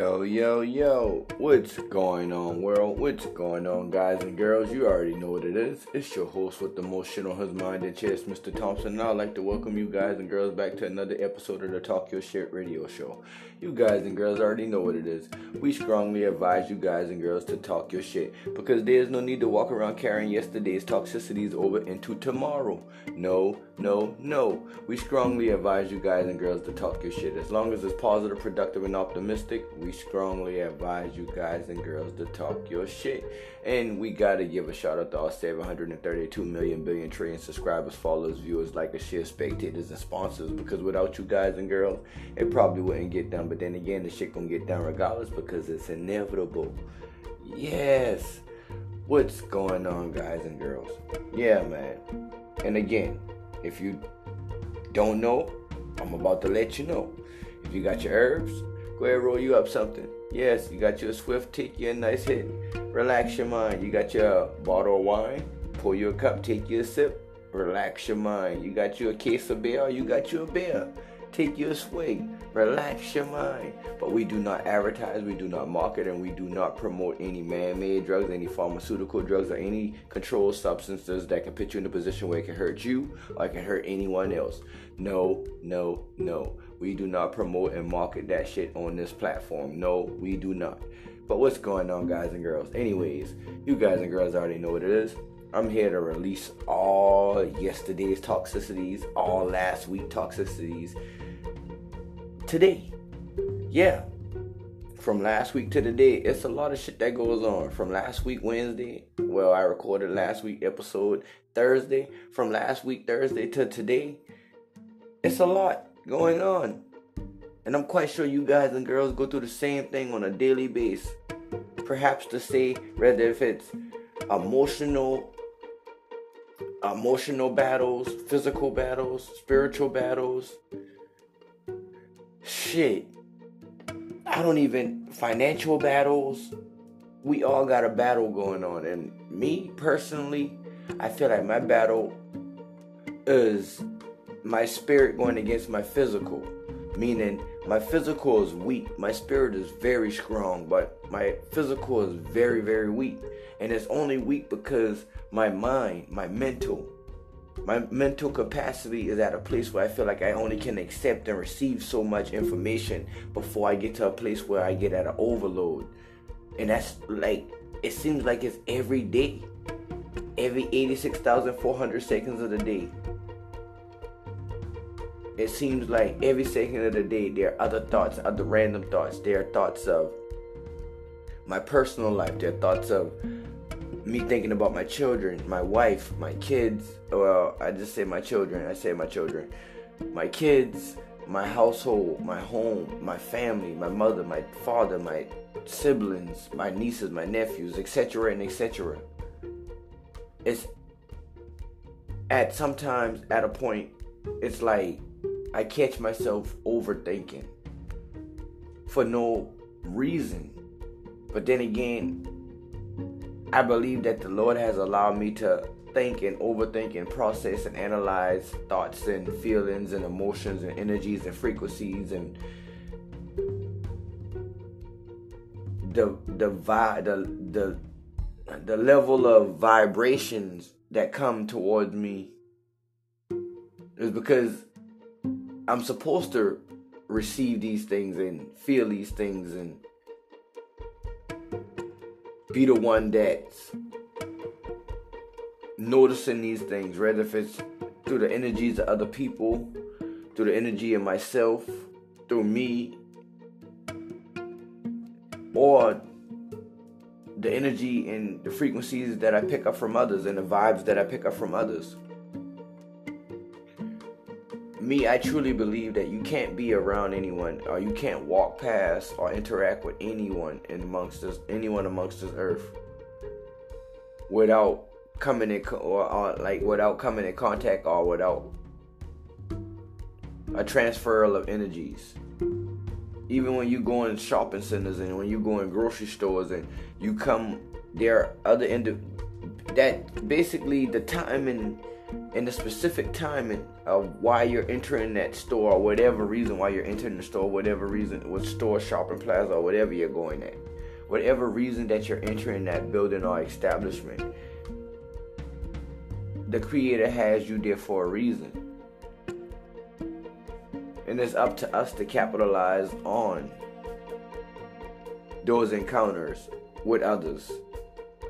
Yo, yo, yo, what's going on, world? What's going on, guys and girls? You already know what it is. It's your host with the most shit on his mind and chest, Mr. Thompson. And I'd like to welcome you guys and girls back to another episode of the Talk Your Shit radio show. You guys and girls already know what it is. We strongly advise you guys and girls to talk your shit because there's no need to walk around carrying yesterday's toxicities over into tomorrow. No, no, no. We strongly advise you guys and girls to talk your shit. As long as it's positive, productive, and optimistic, we strongly advise you guys and girls to talk your shit. And we gotta give a shout out to all 732 million billion trillion subscribers, followers, viewers, like likers, share, spectators, and sponsors. Because without you guys and girls, it probably wouldn't get done. But then again, the shit gonna get done regardless because it's inevitable. Yes. What's going on, guys and girls? Yeah, man. And again, if you don't know, I'm about to let you know. If you got your herbs, ahead roll you up something. Yes, you got your swift, take you a nice hit. Relax your mind. You got your bottle of wine, pour you a cup, take you a sip. Relax your mind. You got you a case of beer, you got you a beer. Take you a swig. Relax your mind. But we do not advertise, we do not market, and we do not promote any man-made drugs, any pharmaceutical drugs, or any controlled substances that can put you in a position where it can hurt you or it can hurt anyone else. No, no, no. We do not promote and market that shit on this platform. No, we do not. But what's going on, guys and girls? Anyways, you guys and girls already know what it is. I'm here to release all yesterday's toxicities, all last week toxicities today. Yeah. From last week to today, it's a lot of shit that goes on. From last week Wednesday, well, I recorded last week episode Thursday. From last week Thursday to today, it's a lot going on. And I'm quite sure you guys and girls go through the same thing on a daily basis. Perhaps to say, whether if it's emotional, emotional battles, physical battles, spiritual battles, shit. I don't even financial battles. We all got a battle going on, and me personally, I feel like my battle is my spirit going against my physical. Meaning, my physical is weak, my spirit is very strong, but my physical is very, very weak. And it's only weak because my mind, my mental, my mental capacity is at a place where I feel like I only can accept and receive so much information before I get to a place where I get at an overload. And that's like, it seems like it's every day, every 86,400 seconds of the day. It seems like every second of the day there are other thoughts, other random thoughts. There are thoughts of my personal life, there are thoughts of me thinking about my children, my wife, my kids. Well, I just say my children. I say my children. My kids, my household, my home, my family, my mother, my father, my siblings, my nieces, my nephews, etc. and etc. It's at sometimes at a point it's like I catch myself overthinking for no reason. But then again, I believe that the Lord has allowed me to think and overthink and process and analyze thoughts and feelings and emotions and energies and frequencies and the the vi- the the the level of vibrations that come towards me is because I'm supposed to receive these things and feel these things and be the one that's noticing these things, whether if it's through the energies of other people, through the energy of myself, through me, or the energy and the frequencies that I pick up from others and the vibes that I pick up from others. Me, I truly believe that you can't be around anyone or you can't walk past or interact with anyone in amongst this anyone amongst this earth without coming in or, or like without coming in contact or without a transfer of energies. Even when you go in shopping centers and when you go in grocery stores and you come, there are other end indi- that basically the time and and the specific timing of why you're entering that store, or whatever reason why you're entering the store, whatever reason, what store, shopping plaza, or whatever you're going at, whatever reason that you're entering that building or establishment, the Creator has you there for a reason. And it's up to us to capitalize on those encounters with others.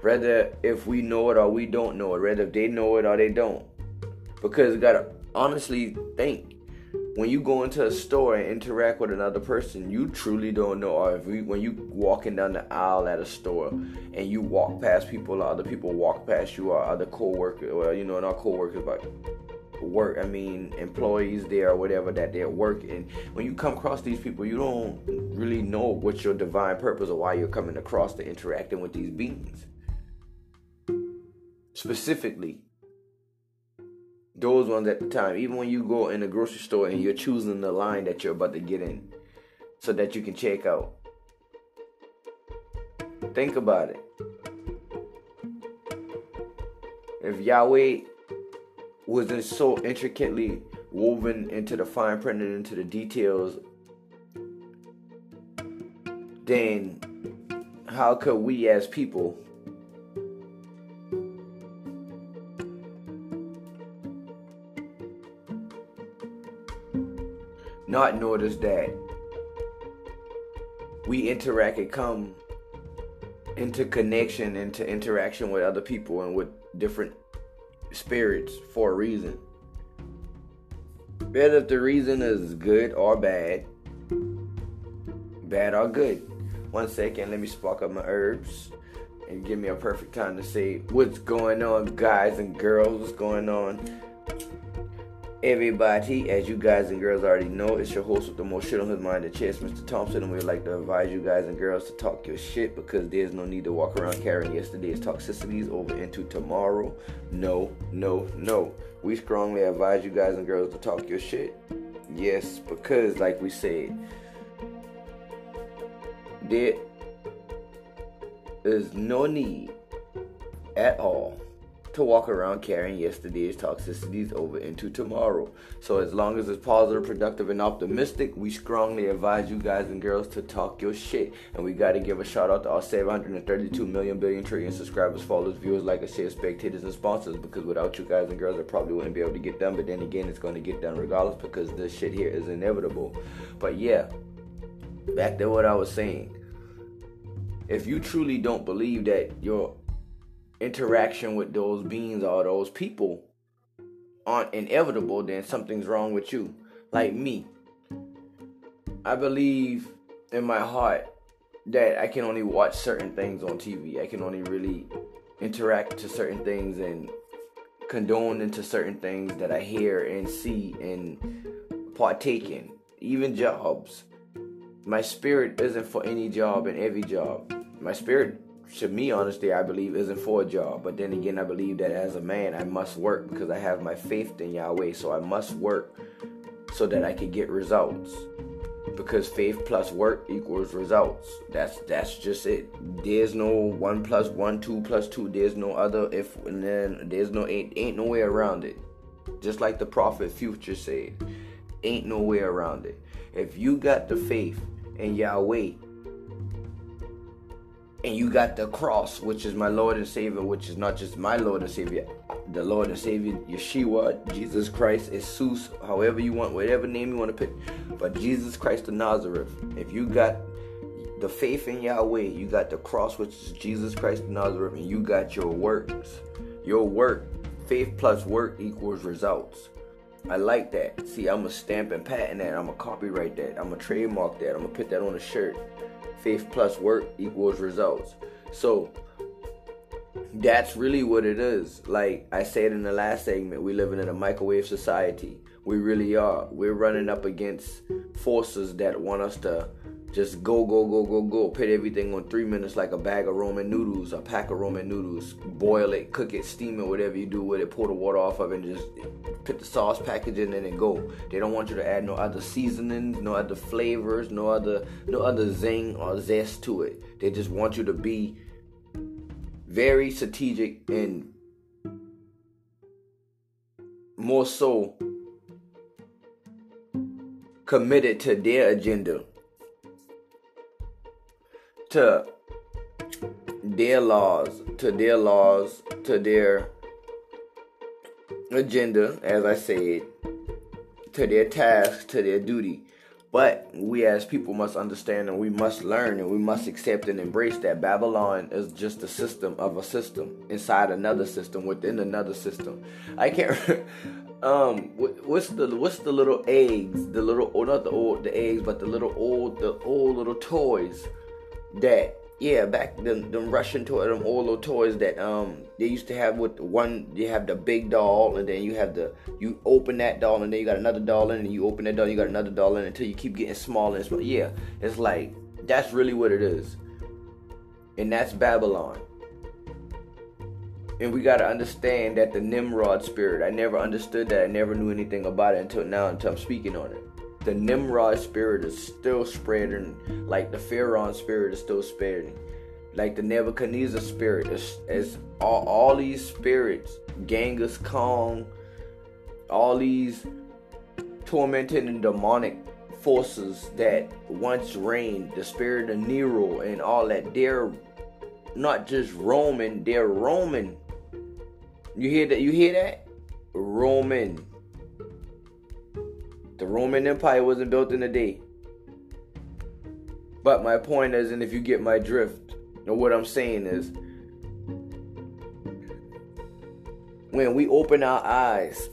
Whether if we know it or we don't know it, whether if they know it or they don't. Because you gotta honestly think when you go into a store and interact with another person, you truly don't know. Or if we, when you walking down the aisle at a store and you walk past people, or other people walk past you, or other co-workers, well, you know, not co-workers, but work. I mean, employees there or whatever that they're working. When you come across these people, you don't really know what's your divine purpose or why you're coming across to interacting with these beings. Specifically, those ones at the time. Even when you go in the grocery store and you're choosing the line that you're about to get in so that you can check out. Think about it. If Yahweh wasn't so intricately woven into the fine print and into the details, then how could we as people not notice that we interact and come into connection, into interaction with other people and with different spirits for a reason. Whether if the reason is good or bad, bad or good. One second, let me spark up my herbs and give me a perfect time to say what's going on, guys and girls. What's going on? Everybody, as you guys and girls already know, it's your host with the most shit on his mind, the chest, Mr. Thompson, and we'd like to advise you guys and girls to talk your shit because there's no need to walk around carrying yesterday's toxicities over into tomorrow. No, no, no. We strongly advise you guys and girls to talk your shit. Yes, because like we said, there is no need at all to walk around carrying yesterday's toxicities over into tomorrow. So, as long as it's positive, productive, and optimistic, we strongly advise you guys and girls to talk your shit. And we got to give a shout out to our 732 million billion trillion subscribers, followers, viewers, like share, spectators, and sponsors. Because without you guys and girls, I probably wouldn't be able to get done. But then again, it's to get done regardless because this shit here is inevitable. But yeah, back to what I was saying. If you truly don't believe that your interaction with those beings or those people aren't inevitable, then something's wrong with you. Like me, I believe in my heart that I can only watch certain things on TV. I can only really interact to certain things and condone into certain things that I hear and see and partake in. Even jobs. My spirit isn't for any job and every job. My spirit to me, honestly, I believe isn't for a job. But then again, I believe that as a man, I must work because I have my faith in Yahweh. So I must work so that I can get results. Because faith plus work equals results. That's that's just it. There's no one plus one, two plus two. There's no other if and then there's no ain't ain't no way around it. Just like the prophet Future said, ain't no way around it. If you got the faith in Yahweh and you got the cross, which is my Lord and Savior, which is not just my Lord and Savior, the Lord and Savior, Yeshua, Jesus Christ, Jesus, however you want, whatever name you want to pick. But Jesus Christ of Nazareth, if you got the faith in Yahweh, you got the cross, which is Jesus Christ of Nazareth, and you got your works. Your work, faith plus work equals results. I like that. See, I'm a stamp and patent that. I'm a copyright that. I'm a trademark that. I'm gonna put that on a shirt faith plus work equals results. So that's really what it is. Like I said in the last segment, we living in a microwave society. We really are. We're running up against forces that want us to just go, go, go, go, go. Put everything on three minutes like a bag of Roman noodles, a pack of Roman noodles. Boil it, cook it, steam it, whatever you do with it. Pour the water off of it and just put the sauce package in and go. They don't want you to add no other seasonings, no other flavors, no other no other zing or zest to it. They just want you to be very strategic and more so committed to their agenda, to their laws, to their laws, to their agenda, as I said, to their task, to their duty. But we as people must understand and we must learn and we must accept and embrace that Babylon is just a system of a system inside another system within another system. I can't. um, what's the what's the little eggs? The little, or not the old the eggs, but the little old the old little toys that yeah, back them them Russian toy, them little toys that um they used to have with one. You have the big doll, and then you have the you open that doll, and then you got another doll in, and you open that doll, you got another doll in, until you keep getting smaller and smaller. Yeah, it's like that's really what it is, and that's Babylon. And we gotta understand that the Nimrod spirit. I never understood that. I never knew anything about it until now, until I'm speaking on it the Nimrod spirit is still spreading, like the Pharaoh spirit is still spreading, like the Nebuchadnezzar spirit is, is all, all these spirits, Genghis Khan, all these tormented and demonic forces that once reigned, the spirit of Nero and all that, they're not just Roman, they're Roman. You hear that? You hear that? Roman. The Roman Empire wasn't built in a day. But my point is, and if you get my drift, or what I'm saying is, when we open our eyes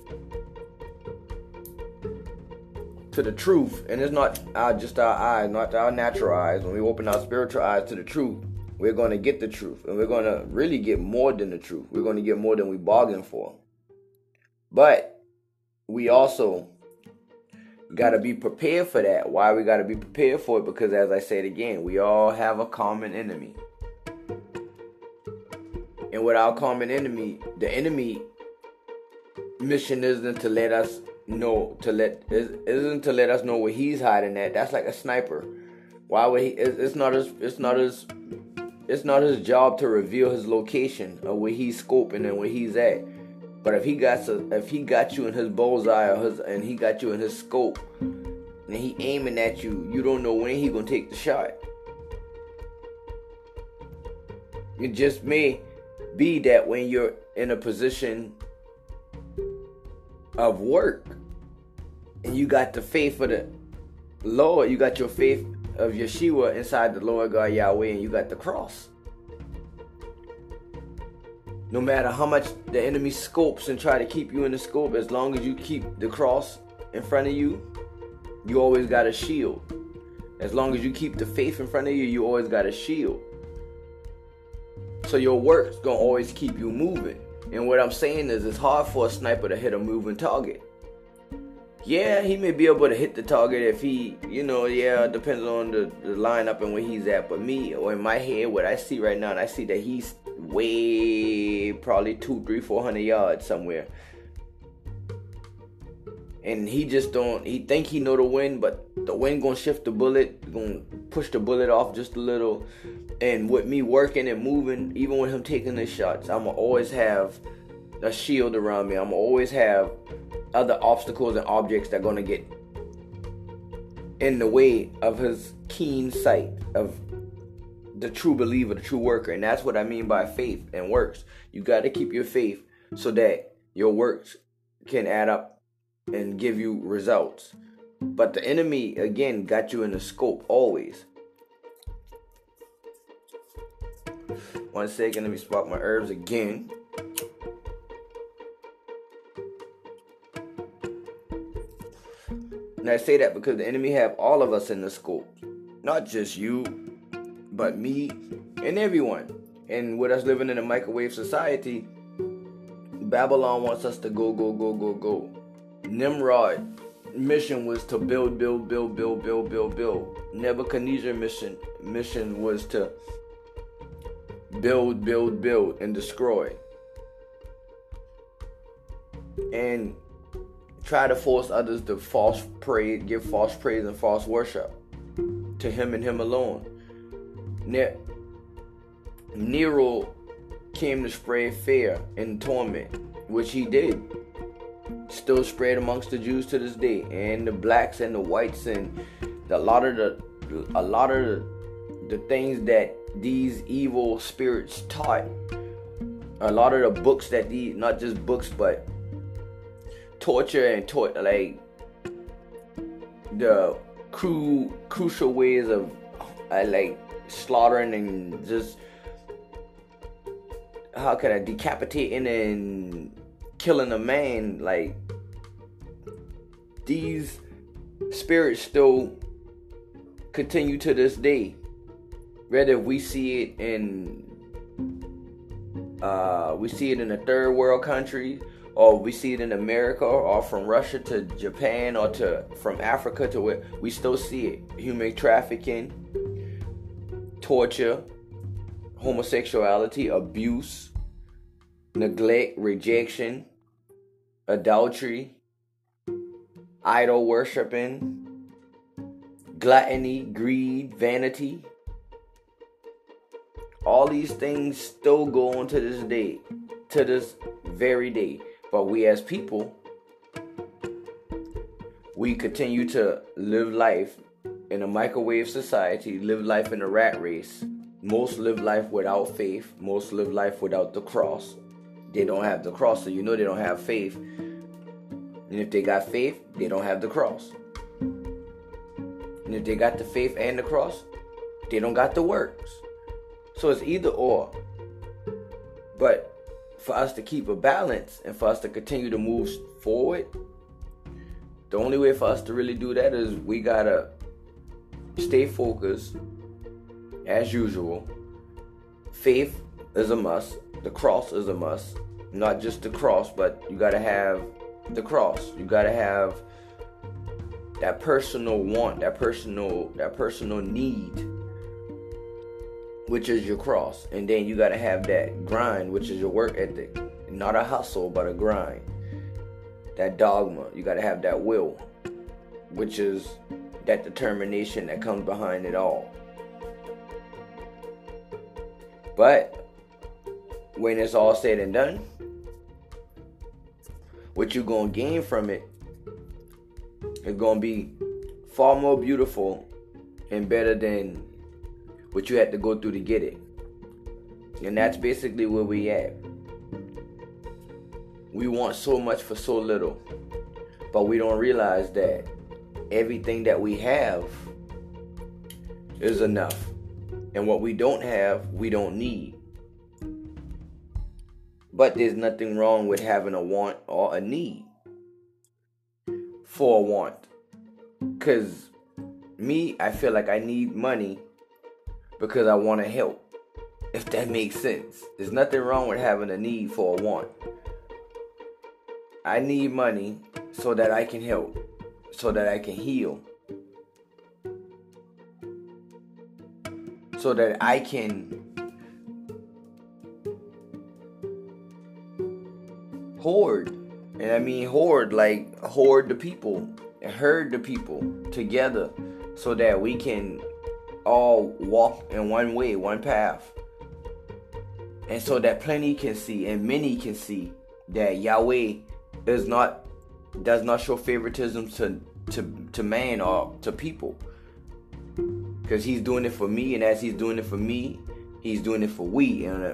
to the truth, and it's not our, just our eyes, not our natural eyes, when we open our spiritual eyes to the truth, we're going to get the truth. And we're going to really get more than the truth. We're going to get more than we bargained for. But we also got to mm. be prepared for that. Why we got to be prepared for it? Because as I said again, we all have a common enemy. And with our common enemy, the enemy mission isn't to let us know to let isn't to let us know where he's hiding at. That's like a sniper. Why would he? It's not his. It's not his. It's not his job to reveal his location or where he's scoping and where he's at. But if he got if he got you in his bullseye or his, and he got you in his scope and he aiming at you, you don't know when he gonna take the shot. It just may be that when you're in a position of work and you got the faith of the Lord, you got your faith of Yeshua inside the Lord God Yahweh, and you got the cross. No matter how much the enemy scopes and try to keep you in the scope, as long as you keep the cross in front of you, you always got a shield. As long as you keep the faith in front of you, you always got a shield. So your work's gonna always keep you moving. And what I'm saying is, it's hard for a sniper to hit a moving target. Yeah, he may be able to hit the target if he, you know, yeah, depends on the, the lineup and where he's at. But me, or in my head, what I see right now, and I see that he's way probably two, three, four hundred yards somewhere. And he just don't he think he know the wind, but the wind gonna shift the bullet, gonna push the bullet off just a little. And with me working and moving, even with him taking the shots, I'ma always have a shield around me. I'ma always have other obstacles and objects that gonna get in the way of his keen sight of the true believer, the true worker. And that's what I mean by faith and works. You got to keep your faith so that your works can add up and give you results. But the enemy, again, got you in the scope always. One second, let me spot my herbs again. And I say that because the enemy have all of us in the scope. Not just you, but me and everyone. And with us living in a microwave society, Babylon wants us to go, go, go, go, go. Nimrod mission was to build, build, build, build, build, build, build. Nebuchadnezzar mission mission was to build, build, build, and destroy. And try to force others to false praise, give false praise and false worship to him and him alone. Ne- Nero came to spread fear and torment, which he did. still spread amongst the Jews to this day, and the blacks and the whites, and a lot of the a lot of the, the things that these evil spirits taught. A lot of the books that these not just books, but torture and torture like the cruel crucial ways of uh, like slaughtering and just how can I decapitating and killing a man? Like these spirits still continue to this day. Whether we see it in uh, we see it in a third world country or we see it in America or from Russia to Japan or to from Africa to where we still see it. Human trafficking torture homosexuality abuse neglect, rejection, adultery, idol worshiping, gluttony, greed, vanity. All these things still go on to this day, to this very day. But we as people, we continue to live life in a microwave society, live life in a rat race. Most live life without faith, most live life without the cross they don't have the cross. So you know they don't have faith. And if they got faith, they don't have the cross. And if they got the faith and the cross, they don't got the works. So it's either or. But for us to keep a balance and for us to continue to move forward, the only way for us to really do that is we gotta stay focused as usual. Faith is a must. The cross is a must. Not just the cross, but you got to have the cross. You got to have that personal want, that personal that personal need which is your cross. And then you got to have that grind, which is your work ethic. Not a hustle, but a grind. That dogma. You got to have that will, which is that determination that comes behind it all. But when it's all said and done, what you're going to gain from it is going to be far more beautiful and better than what you had to go through to get it. And that's basically where we at. We want so much for so little. But we don't realize that everything that we have is enough. And what we don't have, we don't need. But there's nothing wrong with having a want or a need for a want. Because me, I feel like I need money because I want to help. If that makes sense. There's nothing wrong with having a need for a want. I need money so that I can help, so that I can heal, so that I can hoard. And I mean hoard, like hoard the people and herd the people together so that we can all walk in one way, one path. And so that plenty can see and many can see that Yahweh is not does not show favoritism to to to man or to people. Cuz he's doing it for me and as he's doing it for me, he's doing it for we. And uh,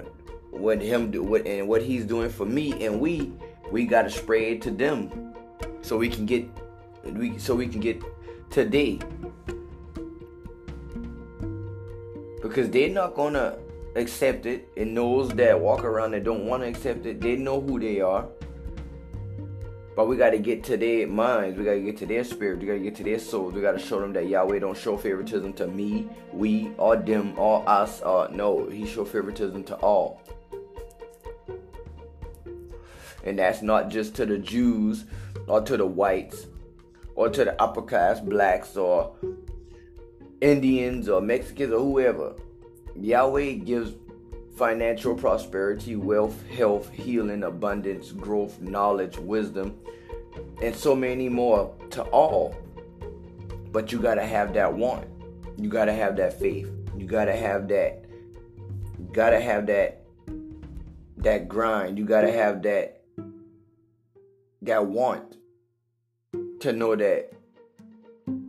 what him do what and what he's doing for me and we we gotta it to them. So we can get we so we can get today. Because they're not gonna accept it and those that walk around that don't want to accept it. They know who they are but we got to get to their minds. We got to get to their spirit. We got to get to their souls. We got to show them that Yahweh don't show favoritism to me, we, or them, or us. Or no, He show favoritism to all. And that's not just to the Jews or to the whites or to the upper class blacks or Indians or Mexicans or whoever. Yahweh gives financial prosperity, wealth, health, healing, abundance, growth, knowledge, wisdom, and so many more to all. But you got to have that want. You got to have that faith. You got to have that you got to have that that grind. You got to have that that want to know that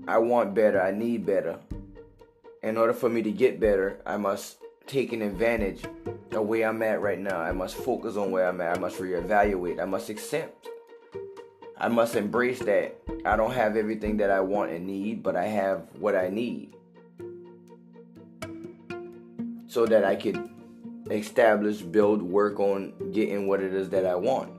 I want better, I need better. In order for me to get better, I must take an advantage of where I'm at right now. I must focus on where I'm at. I must reevaluate. I must accept. I must embrace that I don't have everything that I want and need, but I have what I need. So that I could establish, build, work on getting what it is that I want.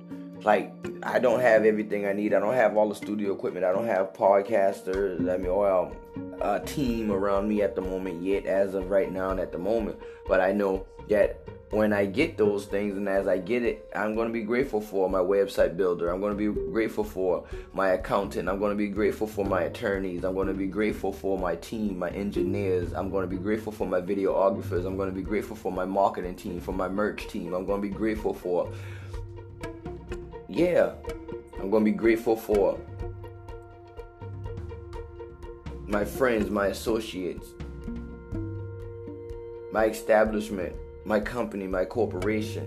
Like I don't have everything I need. I don't have all the studio equipment. I don't have podcasters. I mean, well, a team around me at the moment yet, as of right now and at the moment. But I know that when I get those things and as I get it, I'm going to be grateful for my website builder. I'm going to be grateful for my accountant. I'm going to be grateful for my attorneys. I'm going to be grateful for my team, my engineers. I'm going to be grateful for my videographers. I'm going to be grateful for my marketing team, for my merch team. I'm going to be grateful for, yeah, I'm to be grateful for my friends, my associates, my establishment my company, my corporation.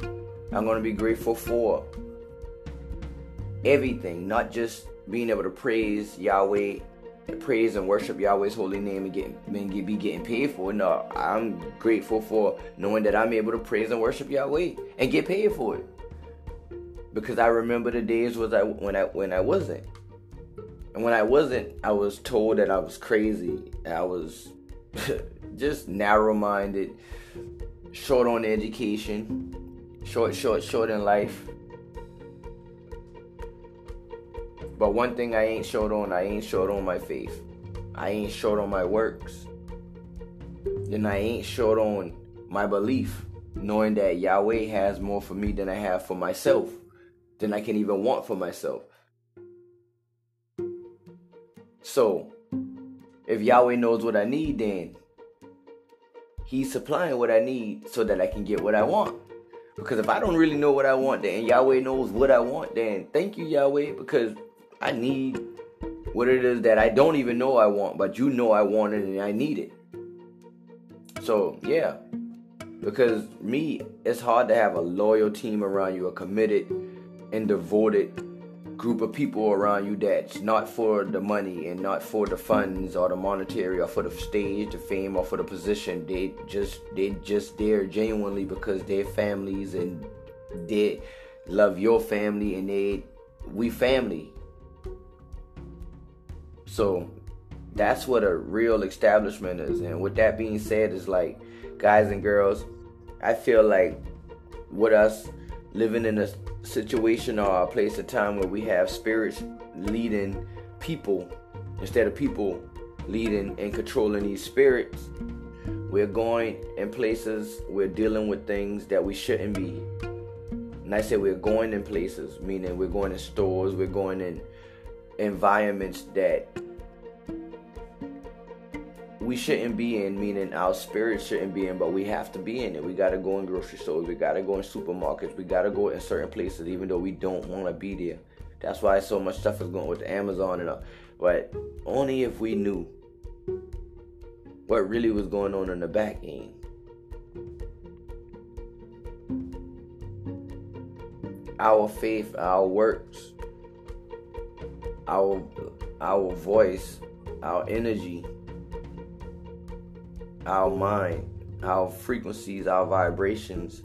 I'm to be grateful for everything, not just being able to praise Yahweh, praise and worship Yahweh's holy name and, get, be getting paid for it. No, I'm grateful for knowing that I'm able to praise and worship Yahweh and get paid for it. Because I remember the days was I when I when I wasn't. And when I wasn't, I was told that I was crazy. I was just narrow minded short on education, short, short, short in life. But one thing I ain't short on, I ain't short on my faith. I ain't short on my works. And I ain't short on my belief, knowing that Yahweh has more for me than I have for myself, than I can even want for myself. So, if Yahweh knows what I need, then He's supplying what I need so that I can get what I want. Because if I don't really know what I want, then Yahweh knows what I want, then thank you, Yahweh, because I need what it is that I don't even know I want, but you know I want it and I need it. So, yeah. Because me, it's hard to have a loyal team around you, a committed and devoted group of people around you that's not for the money and not for the funds or the monetary or for the stage, the fame or for the position. They just they just there genuinely because they're families and they love your family and they we family. So that's what a real establishment is. And with that being said, is like guys and girls, I feel like with us living in a situation or a place of time where we have spirits leading people instead of people leading and controlling these spirits. We're going in places, we're dealing with things that we shouldn't be. And I say we're going in places, meaning we're going in stores, we're going in environments that we shouldn't be in, meaning our spirit shouldn't be in, but we have to be in it. We gotta go in grocery stores, we gotta go in supermarkets, we gotta go in certain places, even though we don't want to be there. That's why so much stuff is going with Amazon and all. But only if we knew what really was going on in the back end. Our faith, our works, our our voice, our energy our mind, our frequencies, our vibrations,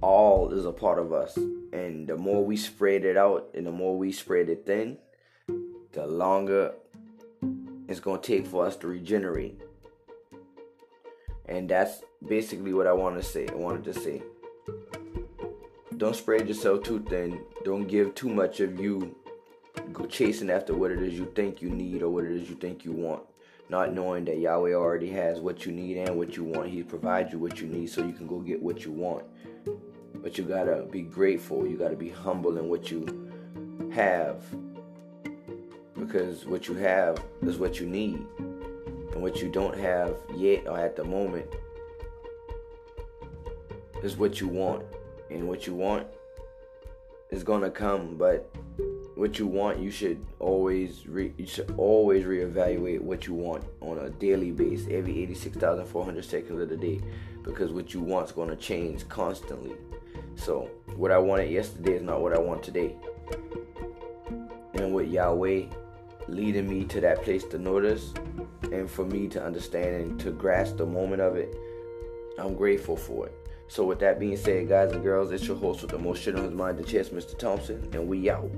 all is a part of us. And the more we spread it out and the more we spread it thin, the longer it's going to take for us to regenerate. And that's basically what I want to say. I wanted to say. Don't spread yourself too thin. Don't give too much of you go chasing after what it is you think you need or what it is you think you want not knowing that Yahweh already has what you need and what you want. He provides you what you need so you can go get what you want. But you gotta be grateful. You gotta be humble in what you have. Because what you have is what you need. And what you don't have yet or at the moment is what you want. And what you want is gonna come, but what you want, you should always re- you should always reevaluate what you want on a daily basis, every 86,400 seconds of the day, because what you want is going to change constantly. So, what I wanted yesterday is not what I want today. and with Yahweh leading me to that place to notice and for me to understand and to grasp the moment of it, I'm grateful for it. So with that being said, guys and girls, it's your host with the most shit on his mind, the chest, Mr. Thompson, and we out.